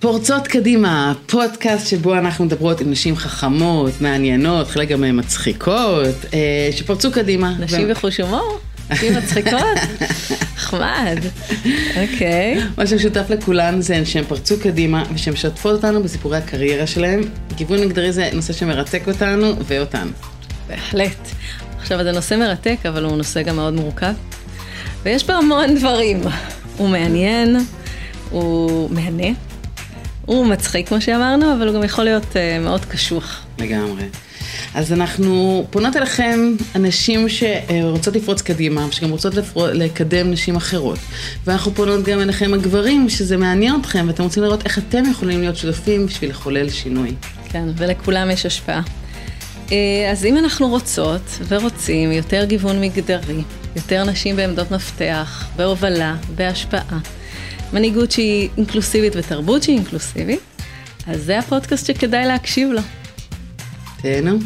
פורצות קדימה, פודקאסט שבו אנחנו מדברות עם נשים חכמות, מעניינות, חלק גם מהן מצחיקות, אה, שפרצו קדימה. נשים ו... בחוש הומור? נשים מצחיקות? נחמד, אוקיי. מה שמשותף לכולן זה שהן פרצו קדימה ושהן משתפות אותנו בסיפורי הקריירה שלהן. גיוון מגדרי זה נושא שמרתק אותנו ואותן. בהחלט. עכשיו, זה נושא מרתק, אבל הוא נושא גם מאוד מורכב. ויש פה המון דברים. הוא מעניין, הוא מהנה, הוא מצחיק, כמו שאמרנו, אבל הוא גם יכול להיות uh, מאוד קשוח. לגמרי. אז אנחנו פונות אליכם, אנשים שרוצות לפרוץ קדימה, שגם רוצות לפרו, לקדם נשים אחרות. ואנחנו פונות גם אליכם הגברים, שזה מעניין אתכם, ואתם רוצים לראות איך אתם יכולים להיות שותפים בשביל לחולל שינוי. כן, ולכולם יש השפעה. אה, אז אם אנחנו רוצות ורוצים יותר גיוון מגדרי, יותר נשים בעמדות מפתח, בהובלה, בהשפעה, מנהיגות שהיא אינקלוסיבית ותרבות שהיא אינקלוסיבית, אז זה הפודקאסט שכדאי להקשיב לו. תהנו.